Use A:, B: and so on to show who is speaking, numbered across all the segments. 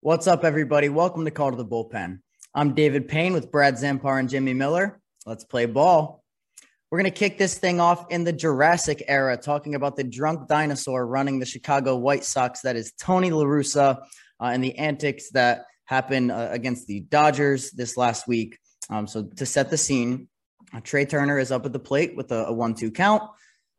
A: What's up, everybody? Welcome to Call to the Bullpen. I'm David Payne with Brad Zampar and Jimmy Miller. Let's play ball. We're going to kick this thing off in the Jurassic era, talking about the drunk dinosaur running the Chicago White Sox. That is Tony La Russa uh, and the antics that happened uh, against the Dodgers this last week. Um, so, to set the scene, Trea Turner is up at the plate with a, a one two count.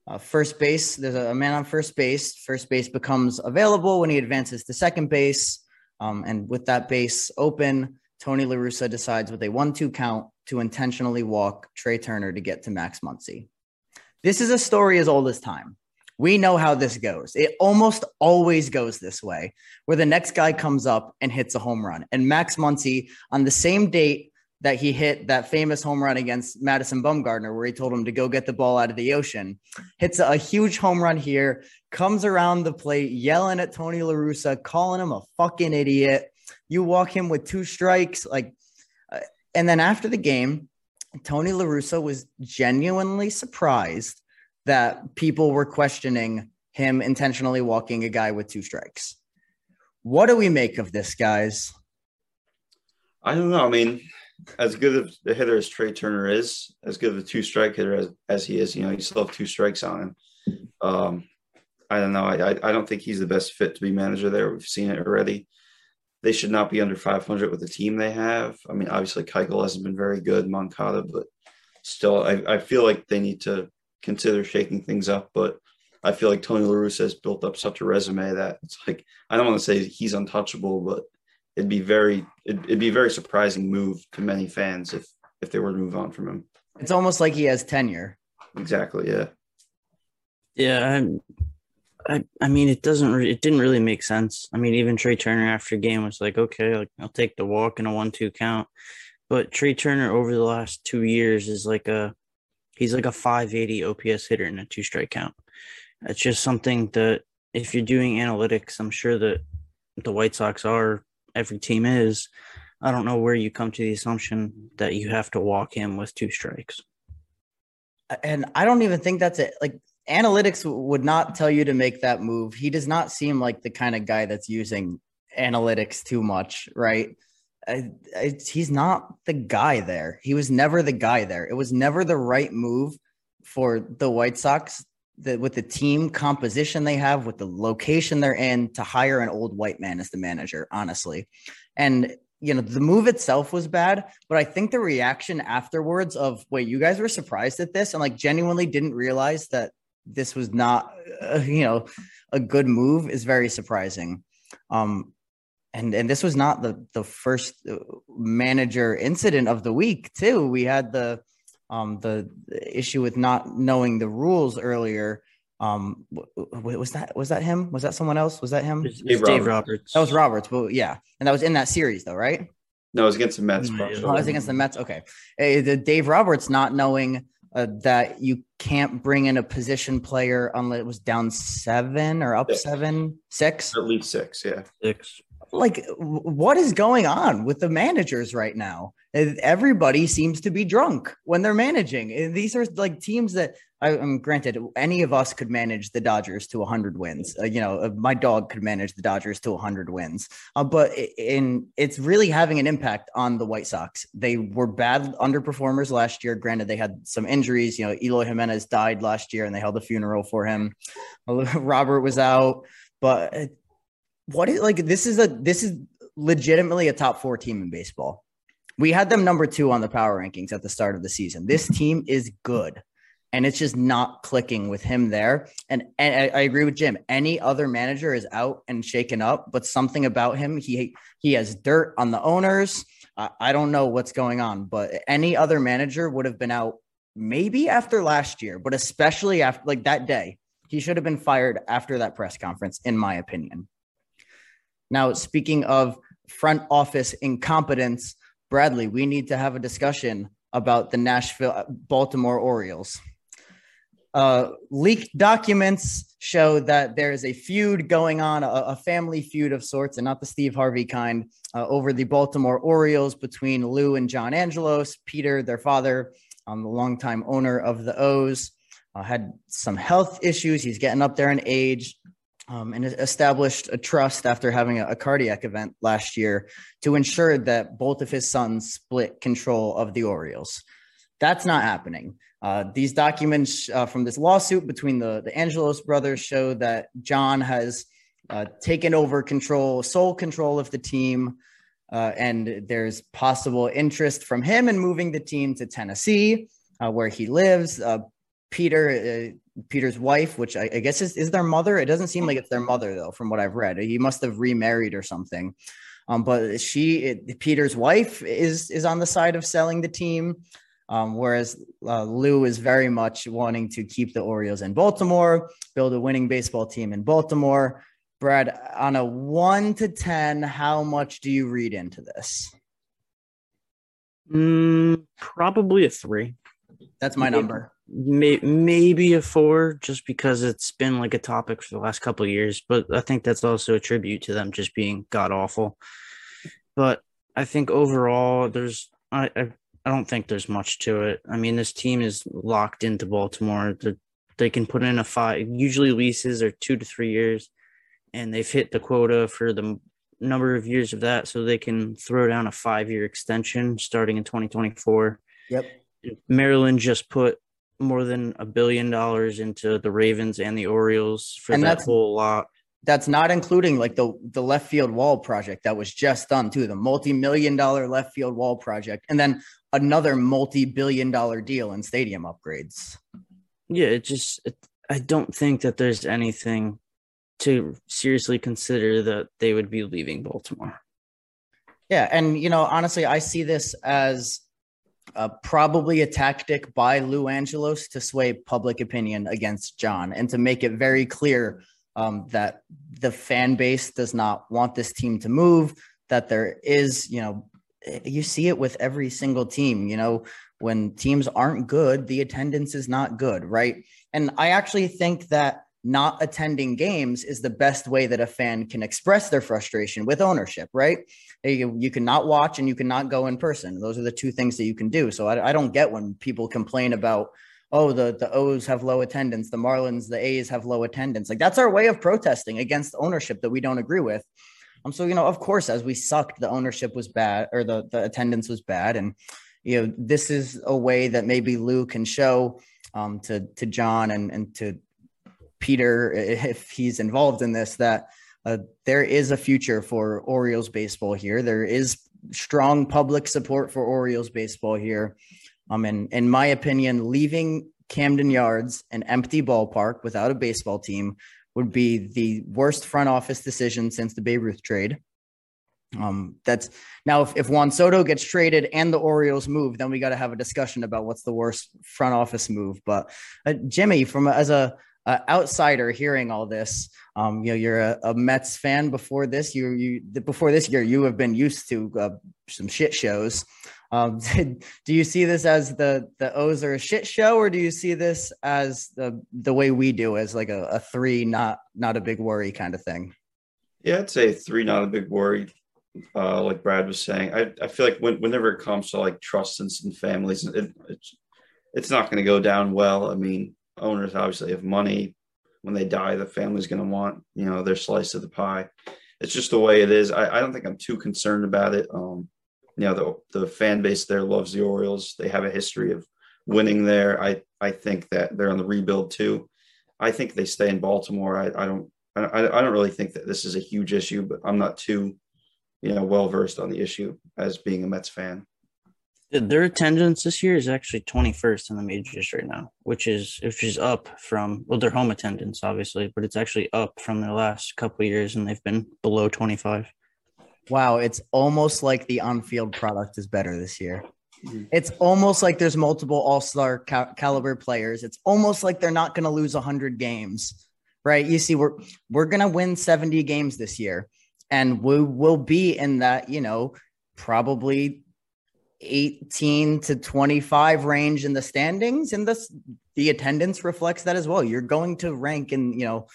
A: Uh, first base, there's a, a man on first base. First base becomes available when he advances to second base. Um, and with that base open, Tony La Russa decides with a one-two count to intentionally walk Trea Turner to get to Max Muncy. This is a story as old as time. We know how this goes. It almost always goes this way, where the next guy comes up and hits a home run. And Max Muncy, on the same date that he hit that famous home run against Madison Bumgarner, where he told him to go get the ball out of the ocean. Hits a huge home run here, comes around the plate, yelling at Tony La Russa, calling him a fucking idiot. You walk him with two strikes, like, uh, and then after the game, Tony La Russa was genuinely surprised that people were questioning him intentionally walking a guy with two strikes. What do we make of this, guys?
B: I don't know. I mean, as good of a hitter as Trea Turner is, as good of a two strike hitter as, as he is, you know, you still have two strikes on him. Um, I don't know. I, I don't think he's the best fit to be manager there. We've seen it already. They should not be under 500 with the team they have. I mean, obviously Keuchel hasn't been very good, Moncada, but still, I, I feel like they need to consider shaking things up. But I feel like Tony La Russa has built up such a resume that it's like I don't want to say he's untouchable, but it'd be very it'd, it'd be a very surprising move to many fans if if they were to move on from him.
A: It's almost like he has tenure.
B: Exactly. Yeah.
C: Yeah. I, I, I mean, it doesn't. Re- it didn't really make sense. I mean, even Trea Turner after game was like, okay, like, I'll take the walk in a one-two count. But Trea Turner over the last two years is like a, he's like a 580 OPS hitter in a two-strike count. It's just something that if you're doing analytics, I'm sure that the White Sox are every team is. I don't know where you come to the assumption that you have to walk him with two strikes.
A: And I don't even think that's it. Like analytics would not tell you to make that move. He does not seem like the kind of guy that's using analytics too much, right? I, I, he's not the guy there. He was never the guy there. It was never the right move for the White Sox that with the team composition they have, with the location they're in, to hire an old white man as the manager, honestly. And you know, the move itself was bad, but I think the reaction afterwards of wait, you guys were surprised at this and like genuinely didn't realize that this was not, uh, you know, a good move is very surprising. Um, and and this was not the the first uh, manager incident of the week too. We had the um, the, issue with not knowing the rules earlier. Um, was that was that him? Was that someone else? Was that him?
C: Dave, Dave Roberts.
A: That was Roberts. But yeah, and that was in that series though, right?
B: No, it was against the Mets.
A: Oh, it was against the Mets. Okay, hey, the Dave Roberts not knowing uh, that you can't bring in a position player unless it was down seven or up six. seven, six,
B: at least six. Yeah,
C: six
A: like what is going on with the managers right now? Everybody seems to be drunk when they're managing. These are like teams that I, am granted any of us could manage the dodgers to 100 wins. Uh, you know uh, my dog could manage the dodgers to 100 wins. Uh, but in it's really having an impact on the white sox. They were bad underperformers last year. Granted they had some injuries. You know eloy jimenez died last year and they held a funeral for him. Robert was out. But what is like this is a this is legitimately a top four team in baseball. We had them number two on the power rankings at the start of the season. This mm-hmm. team is good. And it's just not clicking with him there. And, and I, I agree with Jim. Any other manager is out and shaken up, but something about him, he he has dirt on the owners. I, I don't know what's going on, but any other manager would have been out maybe after last year, but especially after like that day. He should have been fired after that press conference, in my opinion. Now, speaking of front office incompetence, Bradley, we need to have a discussion about the Nashville Baltimore Orioles. Uh, leaked documents show that there is a feud going on, a, a, family feud of sorts, and not the Steve Harvey kind, uh, over the Baltimore Orioles between Lou and John Angelos, Peter, their father, um, the longtime owner of the O's. uh, had some health issues. He's getting up there in age. Um, and established a trust after having a, a, cardiac event last year to ensure that both of his sons split control of the Orioles. That's not happening. Uh, these documents uh, from this lawsuit between the, the Angelos brothers show that John has uh, taken over control, sole control of the team. Uh, and there's possible interest from him in moving the team to Tennessee, uh, where he lives. Uh, Peter, Peter's wife, which I, I, guess is, is their mother. It doesn't seem like it's their mother, though, from what I've read. He must have remarried or something. Um, but she, it, Peter's wife, is is on the side of selling the team. Um, whereas uh, Lou is very much wanting to keep the Orioles in Baltimore, build a winning baseball team in Baltimore. Brad, on a one to 10, how much do you read into this?
C: Mm, probably a three.
A: That's my number.
C: May, maybe a four, just because it's been like a topic for the last couple of years. But I think that's also a tribute to them just being god awful. But I think overall, there's I, I I don't think there's much to it. I mean, this team is locked into Baltimore. they they can put in a five. Usually, leases are two to three years, and they've hit the quota for the number of years of that, so they can throw down a five-year extension starting in 2024.
A: Yep.
C: Maryland just put more than a billion dollars into the Ravens and the Orioles for and that whole lot.
A: That's not including like the the left field wall project that was just done too the multi-million dollar left field wall project and then another multi-billion dollar deal in stadium upgrades.
C: Yeah it just it, i don't think that there's anything to seriously consider that they would be leaving baltimore.
A: Yeah and you know honestly i see this as uh, probably a tactic by lou angelos to sway public opinion against john and to make it very clear um, that the fan base does not want this team to move, that there is, you know, you see it with every single team, you know, when teams aren't good, the attendance is not good, right? And I actually think that not attending games is the best way that a fan can express their frustration with ownership, right? You, you cannot watch and you cannot go in person. Those are the two things that you can do. So I, I don't get when people complain about oh the the O's have low attendance, the Marlins, the A's have low attendance. Like that's our way of protesting against ownership that we don't agree with. Um, so you know, of course, as we sucked, the ownership was bad or the the attendance was bad, and you know, this is a way that maybe Lou can show um, to to John and and to Peter if he's involved in this that uh, there is a future for Orioles baseball here. There is strong public support for Orioles baseball here. Um, and in my opinion, leaving Camden Yards, an empty ballpark without a baseball team, would be the worst front office decision since the Babe Ruth trade. Um, that's now if, if Juan Soto gets traded and the Orioles move, then we got to have a discussion about what's the worst front office move. But uh, Jimmy, from as a, a, outsider hearing all this, um, you know, you're a, a, Mets fan before this. You you before this year, you have been used to uh, some shit shows. Um, do you see this as the the O's are a shit show, or do you see this as the the way we do, as like a, a three, not not a big worry kind of thing?
B: Yeah, I'd say three, not a big worry. Uh, like Brad was saying, I, I feel like when, whenever it comes to like trusts and families, it, it's it's not going to go down well. I mean, owners obviously have money. When they die, the family's going to want you know their slice of the pie. It's just the way it is. I, I don't think I'm too concerned about it. Um, you know the the fan base there loves the Orioles. They have a history of winning there. I I think that they're on the rebuild too. I think they stay in Baltimore. I, I don't I, I don't really think that this is a huge issue, but I'm not too you know well versed on the issue as being a Mets fan.
C: Their attendance this year is actually 21st in the majors right now, which is which is up from well their home attendance obviously, but it's actually up from their last couple years, and they've been below 25
A: wow, it's almost like the on-field product is better this year. Mm-hmm. It's almost like there's multiple all-star ca- caliber players. It's almost like they're not going to lose 100 games. Right? You see we're we're going to win 70 games this year and we will be in that, you know, probably 18 to 25 range in the standings and this the attendance reflects that as well. You're going to rank in, you know,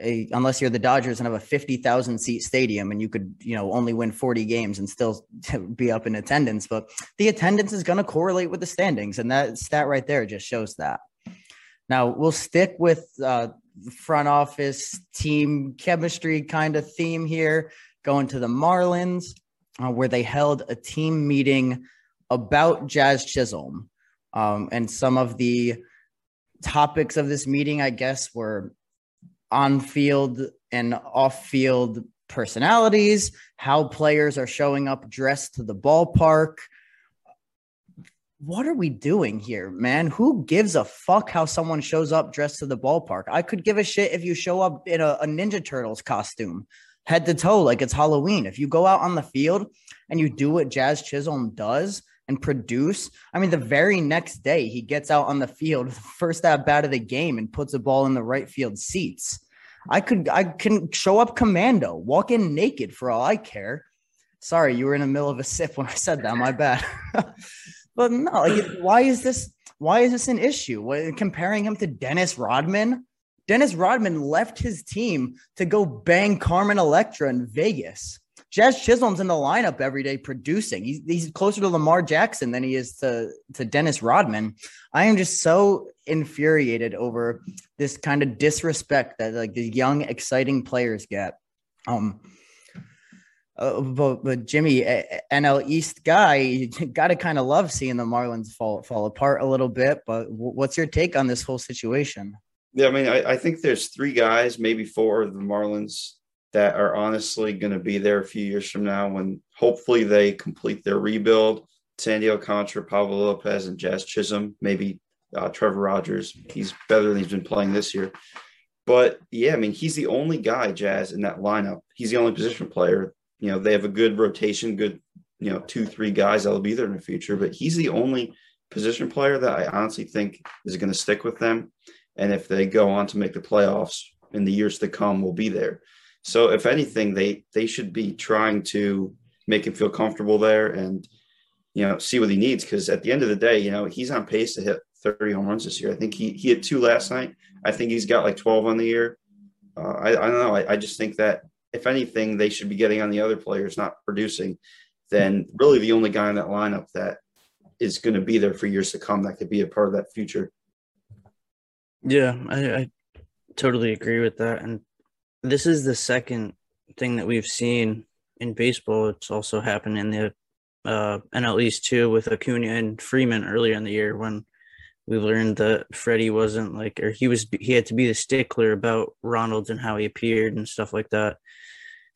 A: a, unless you're the Dodgers and have a 50,000 seat stadium and you could, you know, only win 40 games and still be up in attendance. But the attendance is going to correlate with the standings. And that stat right there just shows that. Now we'll stick with uh, front office team chemistry kind of theme here, going to the Marlins, uh, where they held a team meeting about Jazz Chisholm. Um, and some of the topics of this meeting, I guess, were on field and off field personalities, how players are showing up dressed to the ballpark. What are we doing here, man? Who gives a fuck how someone shows up dressed to the ballpark? I could give a shit if you show up in a, a Ninja Turtles costume, head to toe, like it's Halloween. If you go out on the field and you do what Jazz Chisholm does, and produce. I mean, the very next day, he gets out on the field, first at bat of the game, and puts a ball in the right field seats. I could, I can show up commando, walk in naked for all I care. Sorry, you were in the middle of a sip when I said that. My bad. but no, like, why is this? Why is this an issue? What, comparing him to Dennis Rodman? Dennis Rodman left his team to go bang Carmen Electra in Vegas. Jazz Chisholm's in the lineup every day producing. He's, he's closer to Lamar Jackson than he is to, to Dennis Rodman. I am just so infuriated over this kind of disrespect that like the young, exciting players get. Um, uh, but, but Jimmy, NL East guy, you got to kind of love seeing the Marlins fall fall apart a little bit. But what's your take on this whole situation?
B: Yeah, I mean, I, I think there's three guys, maybe four of the Marlins that are honestly going to be there a few years from now when hopefully they complete their rebuild. Sandy Alcantara, Pablo Lopez, and Jazz Chisholm, maybe uh, Trevor Rogers. He's better than he's been playing this year. But yeah, I mean, he's the only guy, Jazz, in that lineup. He's the only position player. You know, they have a good rotation, good, you know, two, three guys that'll be there in the future, but he's the only position player that I honestly think is going to stick with them. And if they go on to make the playoffs in the years to come, will be there. So if anything, they they should be trying to make him feel comfortable there and you know see what he needs because at the end of the day, you know he's on pace to hit 30 home runs this year. I think he he hit two last night. I think he's got like 12 on the year. Uh, I, I don't know. I, I just think that if anything, they should be getting on the other players not producing. Then really the only guy in that lineup that is going to be there for years to come that could be a part of that future.
C: Yeah, I, I totally agree with that. And this is the second thing that we've seen in baseball. It's also happened in the uh, NL East too with Acuna and Freeman earlier in the year when we learned that Freddie wasn't like, or he was, he had to be the stickler about Ronald and how he appeared and stuff like that.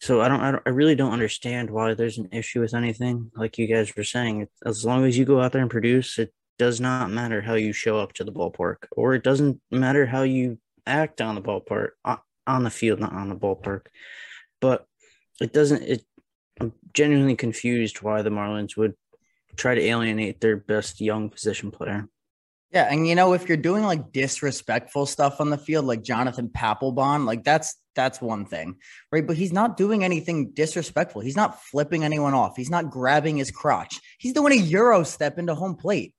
C: So I don't, I don't, I really don't understand why there's an issue with anything. Like you guys were saying, as long as you go out there and produce, it does not matter how you show up to the ballpark, or it doesn't matter how you act on the ballpark, on the field, not on the ballpark. But it doesn't. It. I'm genuinely confused why the Marlins would try to alienate their best young position player.
A: Yeah, and you know, if you're doing like disrespectful stuff on the field, like Jonathan Papelbon, like that's that's one thing, right? But he's not doing anything disrespectful. He's not flipping anyone off. He's not grabbing his crotch. He's doing a euro step into home plate.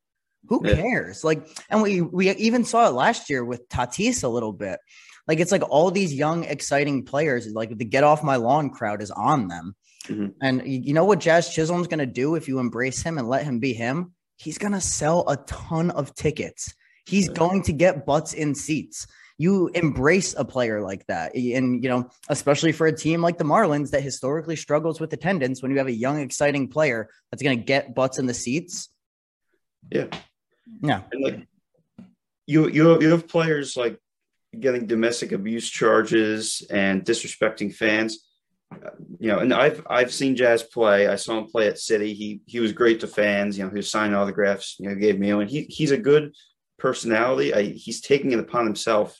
A: Who cares? Yeah. Like, and we we even saw it last year with Tatis a little bit. Like it's like all these young, exciting players, like the get off my lawn crowd is on them. Mm-hmm. And you know what Jazz Chisholm's going to do if you embrace him and let him be him? He's going to sell a ton of tickets. He's going to get butts in seats. You embrace a player like that. And, you know, especially for a team like the Marlins that historically struggles with attendance, when you have a young, exciting player that's going to get butts in the seats.
B: Yeah.
A: Yeah.
B: And like you, you, you have players like getting domestic abuse charges and disrespecting fans. you know, and I've I've seen Jazz play. I saw him play at City. He he was great to fans. You know, he was signing autographs. You know, gave me and he he's a good personality. I, he's taking it upon himself,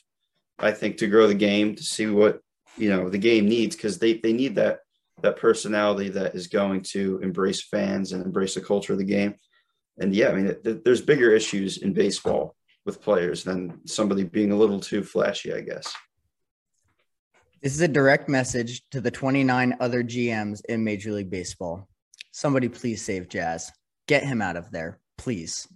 B: I think, to grow the game to see what you know the game needs because they they need that that personality that is going to embrace fans and embrace the culture of the game. And yeah, I mean, there's bigger issues in baseball with players than somebody being a little too flashy, I guess.
A: This is a direct message to the 29 other GMs in Major League Baseball. Somebody please save Jazz. Get him out of there, please.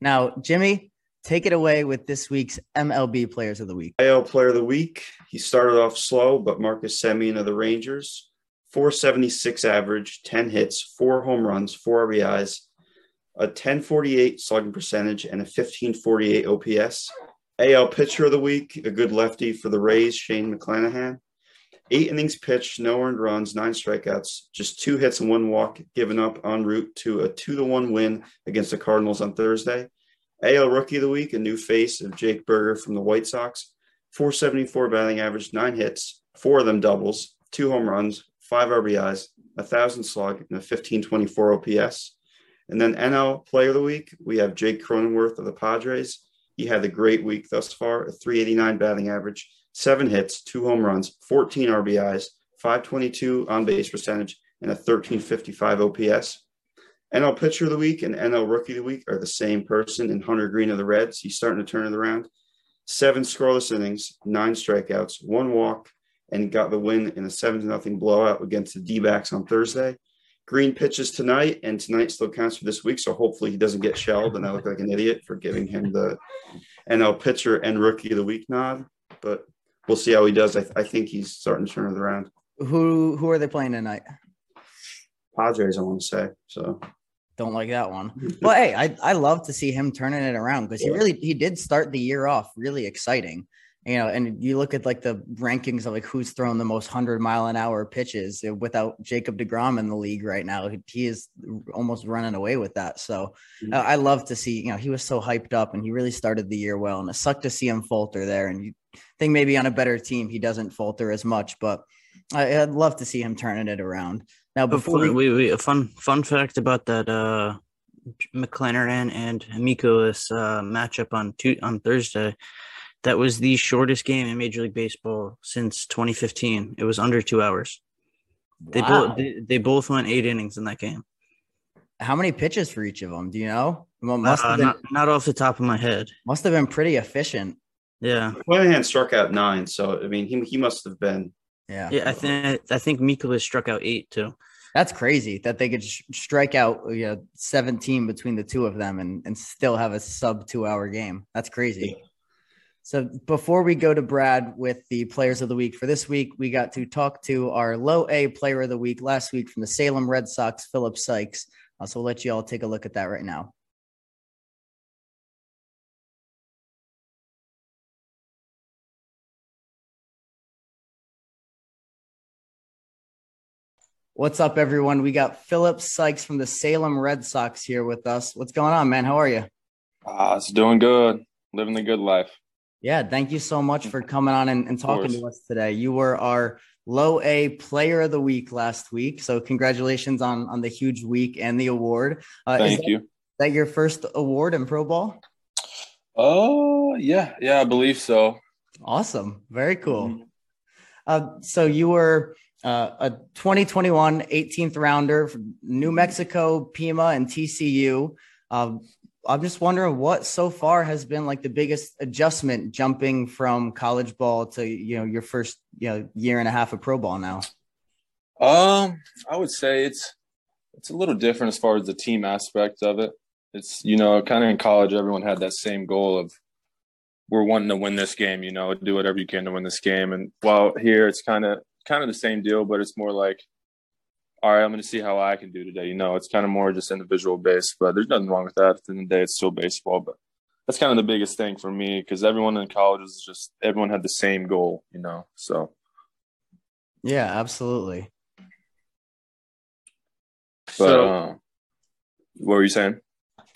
A: Now, Jimmy, take it away with this week's MLB Players of the Week.
B: IL Player of the Week. He started off slow, but Marcus Semien of the Rangers, 476 average, 10 hits, four home runs, four RBIs, a 1048 slugging percentage and a 1548 OPS. AL pitcher of the week, a good lefty for the Rays, Shane McClanahan. Eight innings pitched, no earned runs, nine strikeouts, just two hits and one walk given up en route to a two to one win against the Cardinals on Thursday. AL Rookie of the Week, a new face of Jake Burger from the White Sox. 474 batting average, nine hits, four of them doubles, two home runs, five RBIs, a thousand slug, and a 1524 OPS. And then NL Player of the Week, we have Jake Cronenworth of the Padres. He had a great week thus far, a 389 batting average, seven hits, two home runs, 14 RBIs, 522 on base percentage, and a 1355 OPS. NL Pitcher of the Week and NL Rookie of the Week are the same person in Hunter Greene of the Reds. He's starting to turn it around. Seven scoreless innings, nine strikeouts, one walk, and got the win in a 7 0 blowout against the D backs on Thursday. Greene pitches tonight, and tonight still counts for this week. So hopefully he doesn't get shelled, and I look like an idiot for giving him the NL Pitcher and Rookie of the Week nod. But we'll see how he does. I, th- I think he's starting to turn it around.
A: Who who are they playing tonight?
B: Padres, I want to say. So
A: don't like that one. Well, hey, I I love to see him turning it around because he really he did start the year off really exciting. You know, and you look at like the rankings of like who's thrown the most hundred mile an hour pitches uh, without Jacob Degrom in the league right now. He is almost running away with that. So mm-hmm. I love to see. You know, he was so hyped up and he really started the year well, and it sucked to see him falter there. And you think maybe on a better team he doesn't falter as much, but I, would love to see him turning it around. Now, before,
C: before we, we, a fun fun fact about that uh, McClanahan and Mikolas uh, matchup on two, on Thursday. That was the shortest game in Major League Baseball since 2015. It was under two hours. Wow. They both they, they, both went eight innings in that game.
A: How many pitches for each of them? Do you know?
C: Well, must uh, been, not, not off the top of my head.
A: Must have been pretty efficient.
C: Yeah.
B: McClanahan struck out nine, so I mean he he must have been
A: yeah.
C: Yeah, I think I think Mikolas struck out eight too.
A: That's crazy that they could sh- strike out you know 17 between the two of them and, and still have a sub two hour game. That's crazy. So before we go to Brad with the players of the week for this week, we got to talk to our low A player of the week last week from the Salem Red Sox, Phillip Sikes. Uh, so we'll let you all take a look at that right now. What's up, everyone? We got Phillip Sikes from the Salem Red Sox here with us. What's going on, man? How are you?
D: Uh, it's doing good. Living the good life.
A: Yeah, thank you so much for coming on and, and talking to us today. You were our low A player of the week last week. So congratulations on on the huge week and the award.
D: Uh, thank
A: that,
D: you.
A: that your first award in pro ball?
D: Oh, uh, yeah. Yeah, I believe so.
A: Awesome. Very cool. Mm-hmm. Uh, so you were uh, a 2021 18th rounder from New Mexico, Pima, and TCU. Um, I'm just wondering what so far has been like the biggest adjustment jumping from college ball to you know your first you know year and a half of pro ball now.
D: Um, I would say it's it's a little different as far as the team aspect of it. It's you know kind of in college everyone had that same goal of we're wanting to win this game, you know, do whatever you can to win this game. And while here it's kind of kind of the same deal, but it's more like, all right, I'm going to see how I can do today. You know, it's kind of more just individual based, but there's nothing wrong with that. At the end of the day, it's still baseball, but that's kind of the biggest thing for me because everyone in college is just everyone had the same goal, you know. So,
A: yeah, absolutely.
D: But so, uh, what were you saying?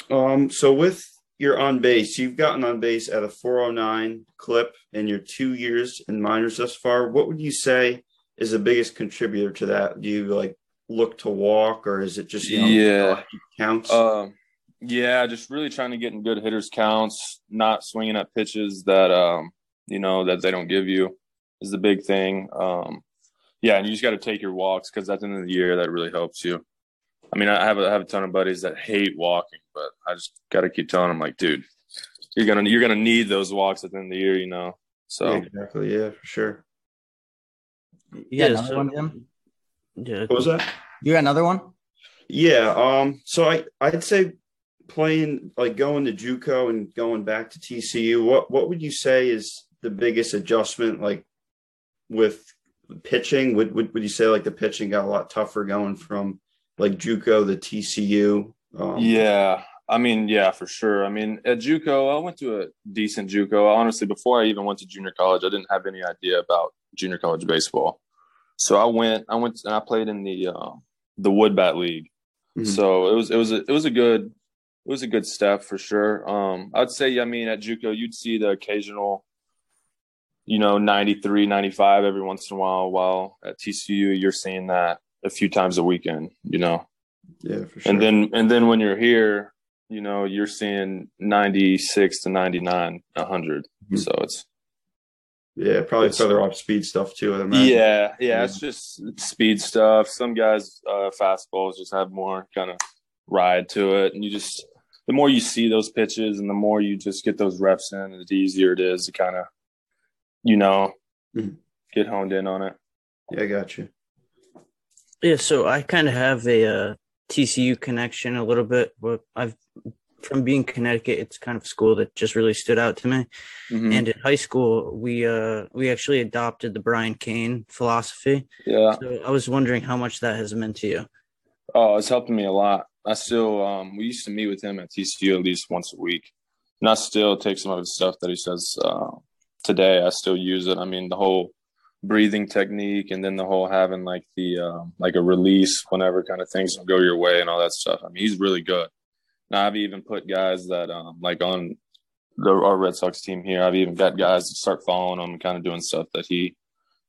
B: Um, so with your on base, you've gotten on base at a 409 clip in your two years in minors thus far. What would you say is the biggest contributor to that? Do you like look to walk, or is it just you know,
D: yeah
B: counts?
D: Uh, yeah, just really trying to get in good hitters counts, not swinging at pitches that um you know that they don't give you is the big thing. Um, yeah, and you just got to take your walks because at the end of the year that really helps you. I mean, I have a, I have a ton of buddies that hate walking, but I just got to keep telling them like, dude, you're gonna you're gonna need those walks at the end of the year, you know. So
B: yeah, exactly, yeah, for sure.
A: Yeah, another so, one, Jim.
B: Yeah. What was that?
A: You got another one?
B: Yeah. Um. So I I'd say playing like going to JUCO and going back to TCU. What what would you say is the biggest adjustment like with pitching? Would would would you say like the pitching got a lot tougher going from like JUCO the TCU?
D: Um, yeah, I mean, yeah, for sure. I mean, at JUCO, I went to a decent JUCO. Honestly, before I even went to junior college, I didn't have any idea about junior college baseball. So I went, I went, and I played in the uh, the Woodbat League.
B: Mhm.
D: So it was, it was, a, it was a good, it was a good step for sure. Um, I'd say, I mean, at JUCO, you'd see the occasional, you know, 93, 95 every once in a while. While at TCU, you're seeing that a few times a weekend. You know,
B: Yeah, for sure.
D: and then and then when you're here, you know, you're seeing 96 to 99, 100.
B: Mhm.
D: So it's
B: yeah, probably
D: It's-
B: further off speed stuff too. I'd imagine.
D: yeah, yeah, it's just speed stuff. Some guys uh fastballs just have more kind of ride to it and you just the more you see those pitches and the more you just get those reps in, the easier it is to kind of you know
B: Mhm.
D: get honed in on it.
B: yeah, I got you.
C: Yeah, so I kind of have a uh, TCU connection a little bit. But I've from being Connecticut, it's kind of a school that just really stood out to me.
D: Mhm.
C: And in high school, we uh we actually adopted the Brian Cain philosophy.
D: yeah.
C: So I was wondering how much that has meant to you.
D: Oh, it's helping me a lot. I still, um, we used to meet with him at TCU at least once a week, and I still take some of his stuff that he says uh, today. I still use it. I mean, the whole breathing technique, and then the whole having like the um, like a release whenever kind of things don't go your way and all that stuff. I mean, he's really good. Now I've even put guys that um, like on the our Red Sox team here. I've even got guys that start following him kind of doing stuff that he,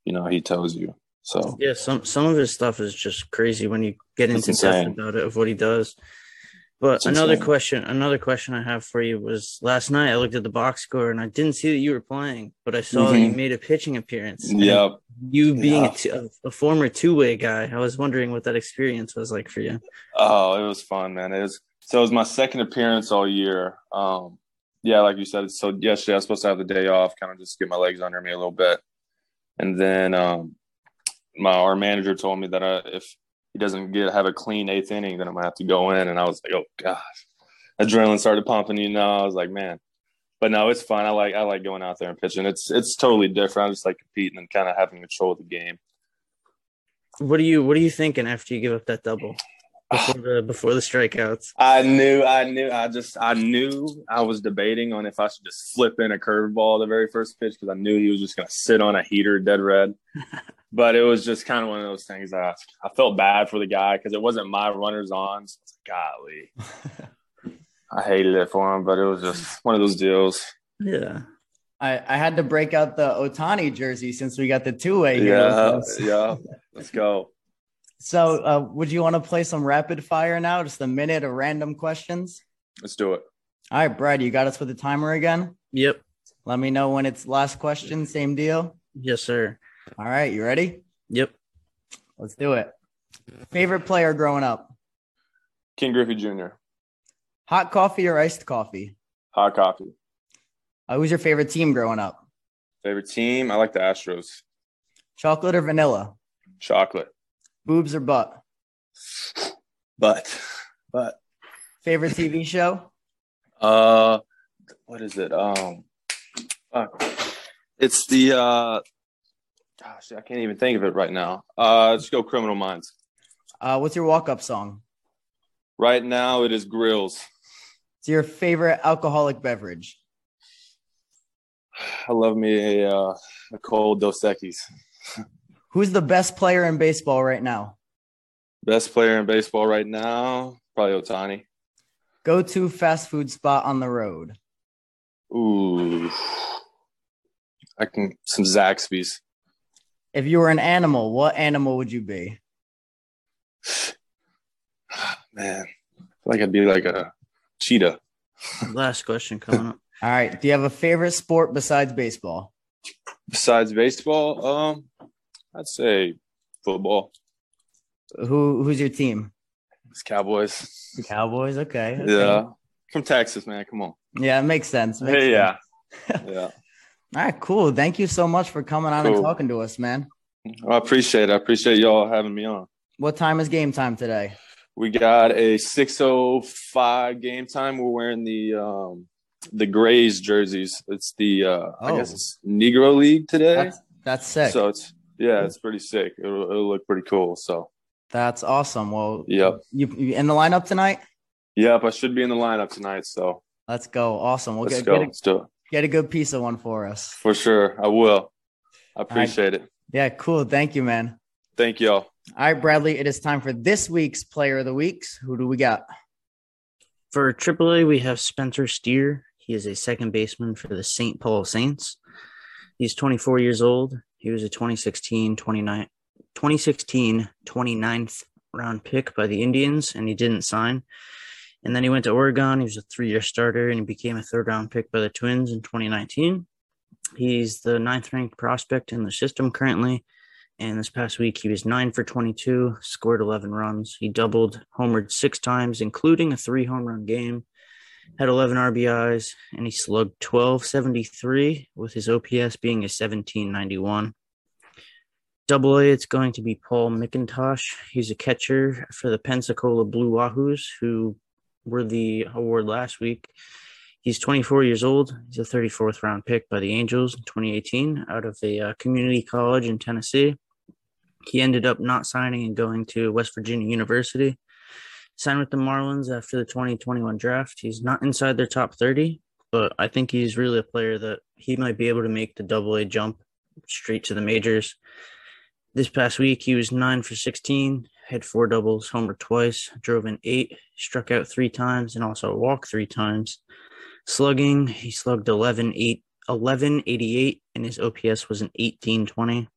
D: you know, he tells you. So
C: Yeah, some some of his stuff is just crazy when you get into depth about it of what he does. But another
D: insane.
C: question, another question I have for you was last night I looked at the box score and I didn't see that you were playing, but I saw that you
D: Mhm.
C: made a pitching appearance.
D: Yep.
C: You being
D: Yeah.
C: a, a former two way guy, I was wondering what that experience was like for you.
D: Oh, it was fun, man. It was so it was my second appearance all year. Um, yeah, like you said, so yesterday I was supposed to have the day off, kind of just get my legs under me a little bit, and then um, my our manager told me that I, if he doesn't get have a clean eighth inning, then I'm gonna have to go in, and I was like, oh gosh, adrenaline started pumping. You know, I was like, man. But no, it's fun. I like I like going out there and pitching. It's it's totally different. I just like competing and kind of having control of the game.
C: What are you What are you thinking after you give up that double before ah. the before the strikeouts?
D: I knew, I knew, I just, I knew I was debating on if I should just flip in a curveball the very first pitch because I knew he was just going to sit on a heater dead red. but it was just kind of one of those things that I, I felt bad for the guy because it wasn't my runners on. So it's like, golly, I hated it for him, but it was just one of those deals.
C: Yeah.
A: I, I had to break out the Ohtani jersey since we got the two way here.
D: Yeah, yeah. Let's go.
A: So, uh, would you want to play some rapid fire now? Just a minute of random questions.
D: Let's do it.
A: All right, Brad, you got us with the timer again.
C: Yep.
A: Let me know when it's last question. Same deal.
C: Yes, sir.
A: All right, you ready?
C: Yep.
A: Let's do it. Favorite player growing up?
D: Ken Griffey Jr.
A: Hot coffee or iced coffee?
D: Hot coffee.
A: Uh, who's your favorite team growing up?
D: Favorite team? I like the Astros.
A: Chocolate or vanilla?
D: Chocolate.
A: Boobs or butt?
D: But, but.
A: Favorite TV show?
D: Uh, what is it? Um, fuck. It's the uh, gosh, I can't even think of it right now. Uh, let's go Criminal Minds.
A: Uh, what's your walk up song?
D: Right now, it is Grills.
A: It's your favorite alcoholic beverage?
D: I love me a uh, a cold Dos Equis.
A: Who's the best player in baseball right now?
D: Best player in baseball right now, probably Ohtani.
A: Go to fast food spot on the road.
D: Ooh, I can some Zaxby's.
A: If you were an animal, what animal would you be?
D: Man, I feel like I'd be like a cheetah.
C: Last question coming up.
A: All right. Do you have a favorite sport besides baseball?
D: Besides baseball, um, I'd say football.
A: Who who's your team?
D: It's Cowboys.
A: Cowboys. Okay. okay.
D: Yeah, from Texas, man. Come on.
A: Yeah, it makes sense. Makes
D: Hey,
A: sense.
D: yeah, yeah.
A: All right, cool. Thank you so much for coming on and talking to us, man.
D: I appreciate it. I appreciate y'all having me on.
A: What time is game time today?
D: We got a 6:05 game time. We're wearing the um the Grays jerseys. It's the uh I
A: Oh.
D: guess it's Negro League today.
A: That's that's sick.
D: So it's yeah, it's pretty sick. It'll, it'll look pretty cool. So
A: that's awesome. Well,
D: Yep.
A: You, you in the lineup tonight?
D: Yep, I should be in the lineup tonight. So
A: Let's go. Awesome. We'll
D: let's
A: get,
D: go.
A: get, a,
D: Let's do it
A: get a good piece of one for us.
D: for sure. I will. I appreciate it.
A: Yeah, cool. Thank you, man.
D: Thank y'all.
A: All right, Bradley, it is time for this week's player of the weeks. Who do we got?
C: For AAA, we have Spencer Steer. He is a second baseman for the St. Paul Saints. He's 24 years old. He was a 2016 29, 2016 29th round pick by the Indians, and he didn't sign. And then he went to Oregon. He was a three year starter, and he became a third round pick by the Twins in 2019. He's the ninth ranked prospect in the system currently. And this past week, he was nine for 22, scored 11 runs. He doubled, homered six times, including a three home run game, had 11 RBIs, and he slugged 1273 with his OPS being a 1791. Double A, it's going to be Paul McIntosh. He's a catcher for the Pensacola Blue Wahoos, who were the award last week. He's 24 years old. He's a 34th round pick by the Angels in 2018 out of a uh, community college in Tennessee. He ended up not signing and going to West Virginia University. Signed with the Marlins after the 2021 draft. He's not inside their top 30, but I think he's really a player that he might be able to make the double A jump straight to the majors. This past week, he was nine for 16, had four doubles, homer twice, drove in eight, struck out three times, and also walked three times. Slugging, he slugged 11, 8, 1188, and his OPS was an 1820.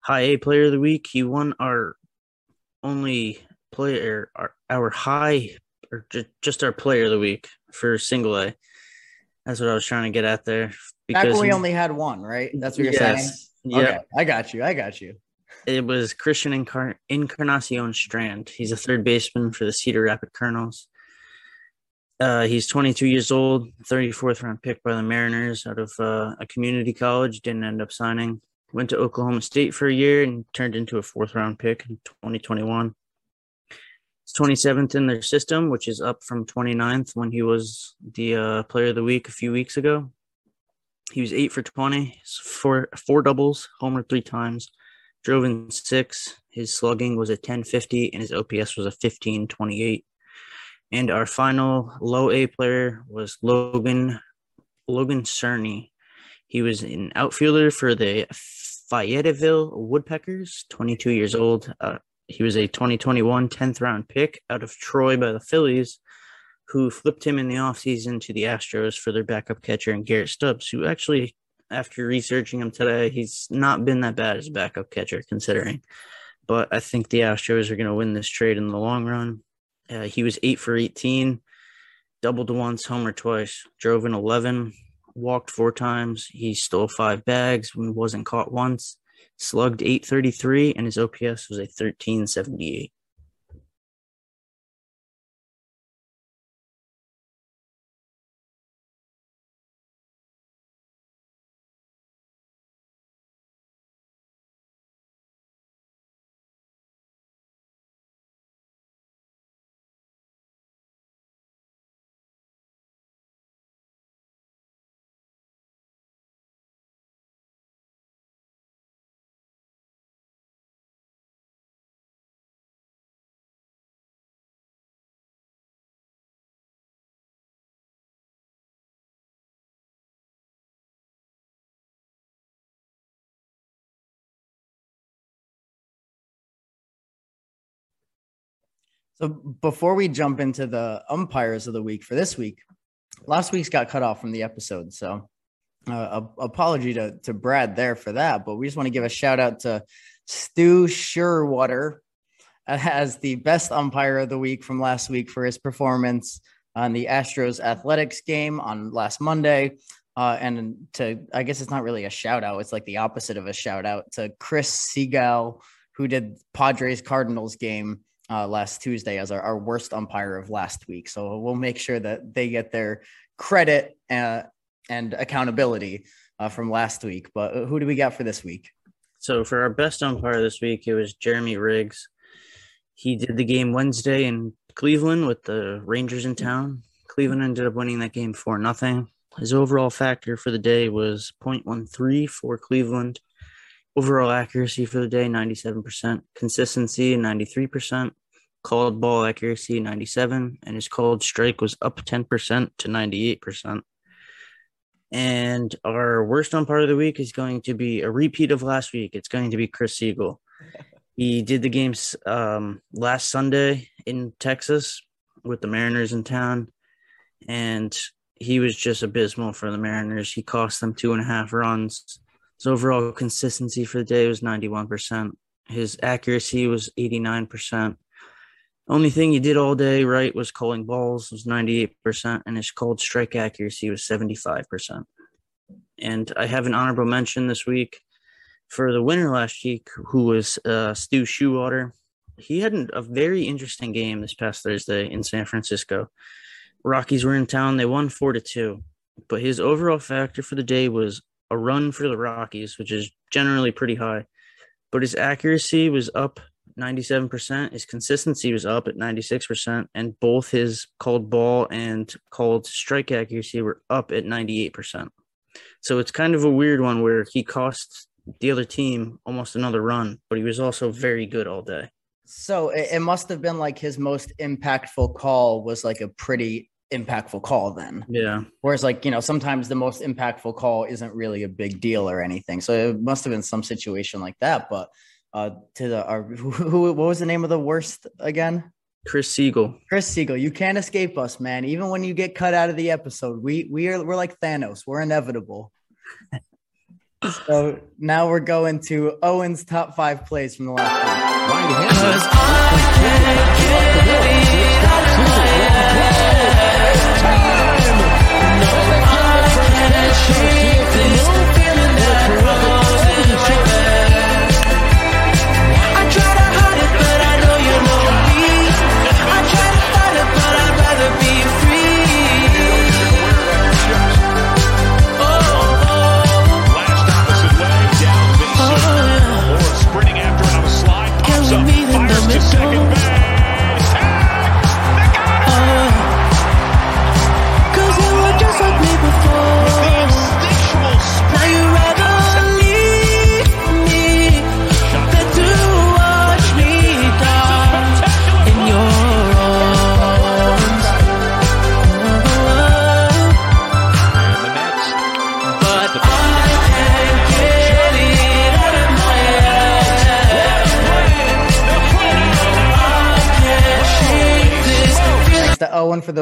C: High A player of the week, he won our only player, our, our high, or ju- just our player of the week for single A. That's what I was trying to get at there.
A: Back when we only had one, right? That's what you're saying.
C: Yeah,
A: Okay, I got you. I got you.
C: it was Christian Encarnacion Strand. He's a third baseman for the Cedar Rapid Kernels. Uh, he's 22 years old, 34th round pick by the Mariners out of uh, a community college. Didn't end up signing. Went to Oklahoma State for a year and turned into a fourth round pick in 2021. He's 27th in their system, which is up from 29th when he was the uh, player of the week a few weeks ago. He was eight for 20, four, four doubles, homer three times, drove in six. His slugging was a 1050 and his OPS was a 1528. And our final low A player was Logan Logan Cerny. He was an outfielder for the Fayetteville Woodpeckers, 22 years old. Uh, he was a 2021 10th round pick out of Troy by the Phillies, who flipped him in the offseason to the Astros for their backup catcher and Garrett Stubbs, who actually, after researching him today, he's not been that bad as a backup catcher considering. But I think the Astros are going to win this trade in the long run. Uh, he was eight for 18, doubled once, homer twice, drove in 11, walked four times. He stole five bags, wasn't caught once, slugged 833, and his OPS was a 1378.
A: So before we jump into the umpires of the week for this week, last week's got cut off from the episode. So uh, apology to, to Brad there for that. But we just want to give a shout out to Stu Scheurwater as the best umpire of the week from last week for his performance on the Astros athletics game on last Monday. Uh, and to, I guess it's not really a shout out. It's like the opposite of a shout out to Chris Segal, who did Padres Cardinals game uh, last Tuesday as our, our worst umpire of last week. So we'll make sure that they get their credit uh, and accountability uh, from last week. But who do we got for this week?
C: So for our best umpire this week, it was Jeremy Riggs. He did the game Wednesday in Cleveland with the Rangers in town. Cleveland ended up winning that game for nothing. His overall factor for the day was 0.13 for Cleveland. Overall accuracy for the day, 97%. Consistency, 93%. called ball accuracy 97, and his called strike was up 10% to 98%. And our worst on umpire of the week is going to be a repeat of last week. It's going to be Chris Segal. He did the games um, last Sunday in Texas with the Mariners in town, and he was just abysmal for the Mariners. He cost them two and a half runs. His overall consistency for the day was 91%. His accuracy was 89%. Only thing he did all day right was calling balls was 98%, and his called strike accuracy was 75%. And I have an honorable mention this week for the winner last week, who was uh, Stu Scheurwater. He had a very interesting game this past Thursday in San Francisco. Rockies were in town. They won four to two, but his overall factor for the day was a run for the Rockies, which is generally pretty high. But his accuracy was up 97%. His consistency was up at 96%. And both his called ball and called strike accuracy were up at 98%. So it's kind of a weird one where he cost the other team almost another run, but he was also very good all day.
A: So it, it must have been like his most impactful call was like a pretty impactful call then.
C: Yeah.
A: Whereas like, you know, sometimes the most impactful call isn't really a big deal or anything. So it must have been some situation like that. But uh to the our who, who what was the name of the worst again?
C: Chris Segal.
A: Chris Segal, you can't escape us, man. Even when you get cut out of the episode, we we are we're like Thanos. We're inevitable. so now we're going to Owen's top five plays from the last week.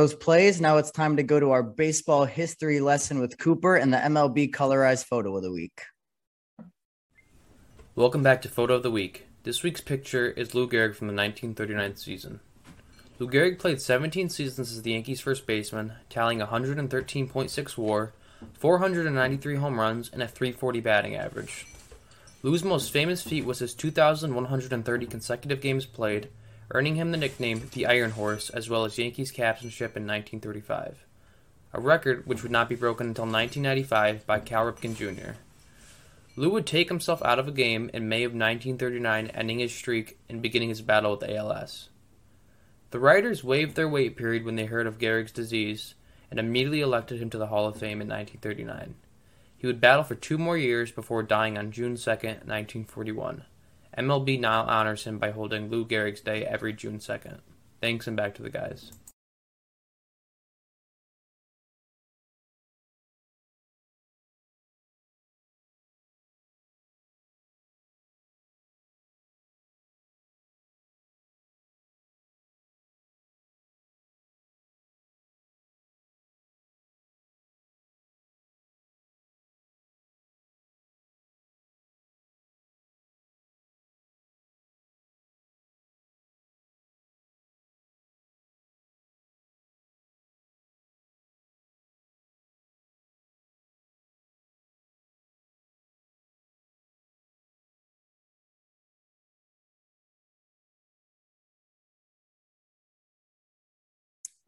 A: Those plays. Now it's time to go to our baseball history lesson with Cooper and the MLB colorized photo of the week.
E: Welcome back to Photo of the Week. This week's picture is Lou Gehrig from the 1939 season. Lou Gehrig played 17 seasons as the Yankees' first baseman, tallying 113.6 WAR, 493 home runs, and a 340 batting average. Lou's most famous feat was his 2,130 consecutive games played, earning him the nickname the Iron Horse as well as Yankees captainship in 1935, a record which would not be broken until 1995 by Cal Ripken Jr. Lou would take himself out of a game in May of 1939, ending his streak and beginning his battle with ALS. The writers waived their wait period when they heard of Gehrig's disease and immediately elected him to the Hall of Fame in 1939. He would battle for two more years before dying on June 2, 1941. MLB now honors him by holding Lou Gehrig's Day every June 2nd. Thanks and back to the guys.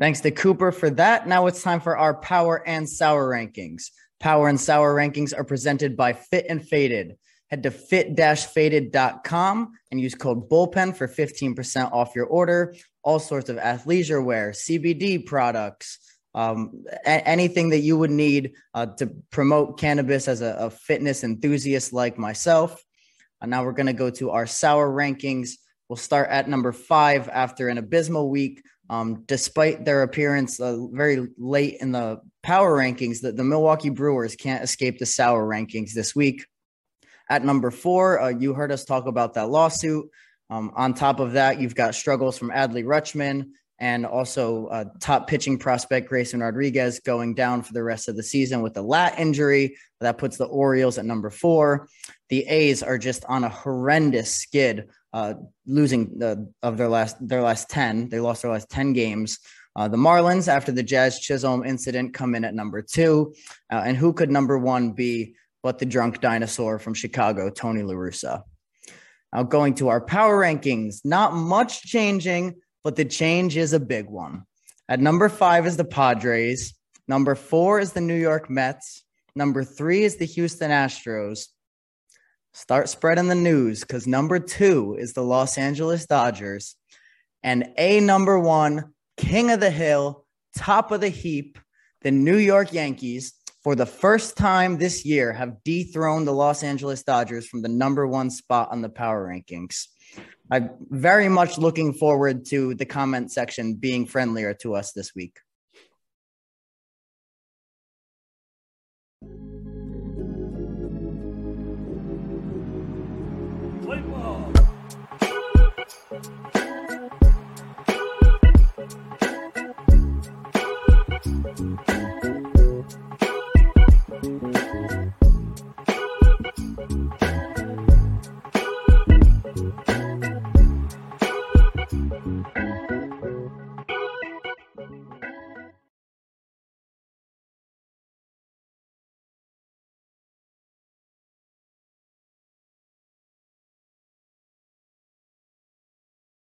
A: Thanks to Cooper for that. Now it's time for our power and sour rankings. Power and sour rankings are presented by Fit and Faded. Head to fit-faded.com and use code bullpen for 15% off your order. All sorts of athleisure wear, CBD products, um, a- anything that you would need uh, to promote cannabis as a, a fitness enthusiast like myself. And now we're going to go to our sour rankings. We'll start at number five after an abysmal week. Um, despite their appearance uh, very late in the power rankings, the, the Milwaukee Brewers can't escape the sour rankings this week. At number four, uh, you heard us talk about that lawsuit. Um, on top of that, you've got struggles from Adley Rutschman and also uh, top pitching prospect Grayson Rodriguez going down for the rest of the season with a lat injury. That puts the Orioles at number four. The A's are just on a horrendous skid, uh, losing the, of their last their last ten. They lost their last ten games. Uh, the Marlins, after the Jazz Chisholm incident, come in at number two. Uh, and who could number one be but the drunk dinosaur from Chicago, Tony La Russa? Now, going to our power rankings, not much changing, but the change is a big one. At number five is the Padres. Number four is the New York Mets. Number three is the Houston Astros. Start spreading the news because number two is the Los Angeles Dodgers. And a number one, king of the hill, top of the heap, the New York Yankees, for the first time this year, have dethroned the Los Angeles Dodgers from the number one spot on the power rankings. I'm very much looking forward to the comment section being friendlier to us this week. Thank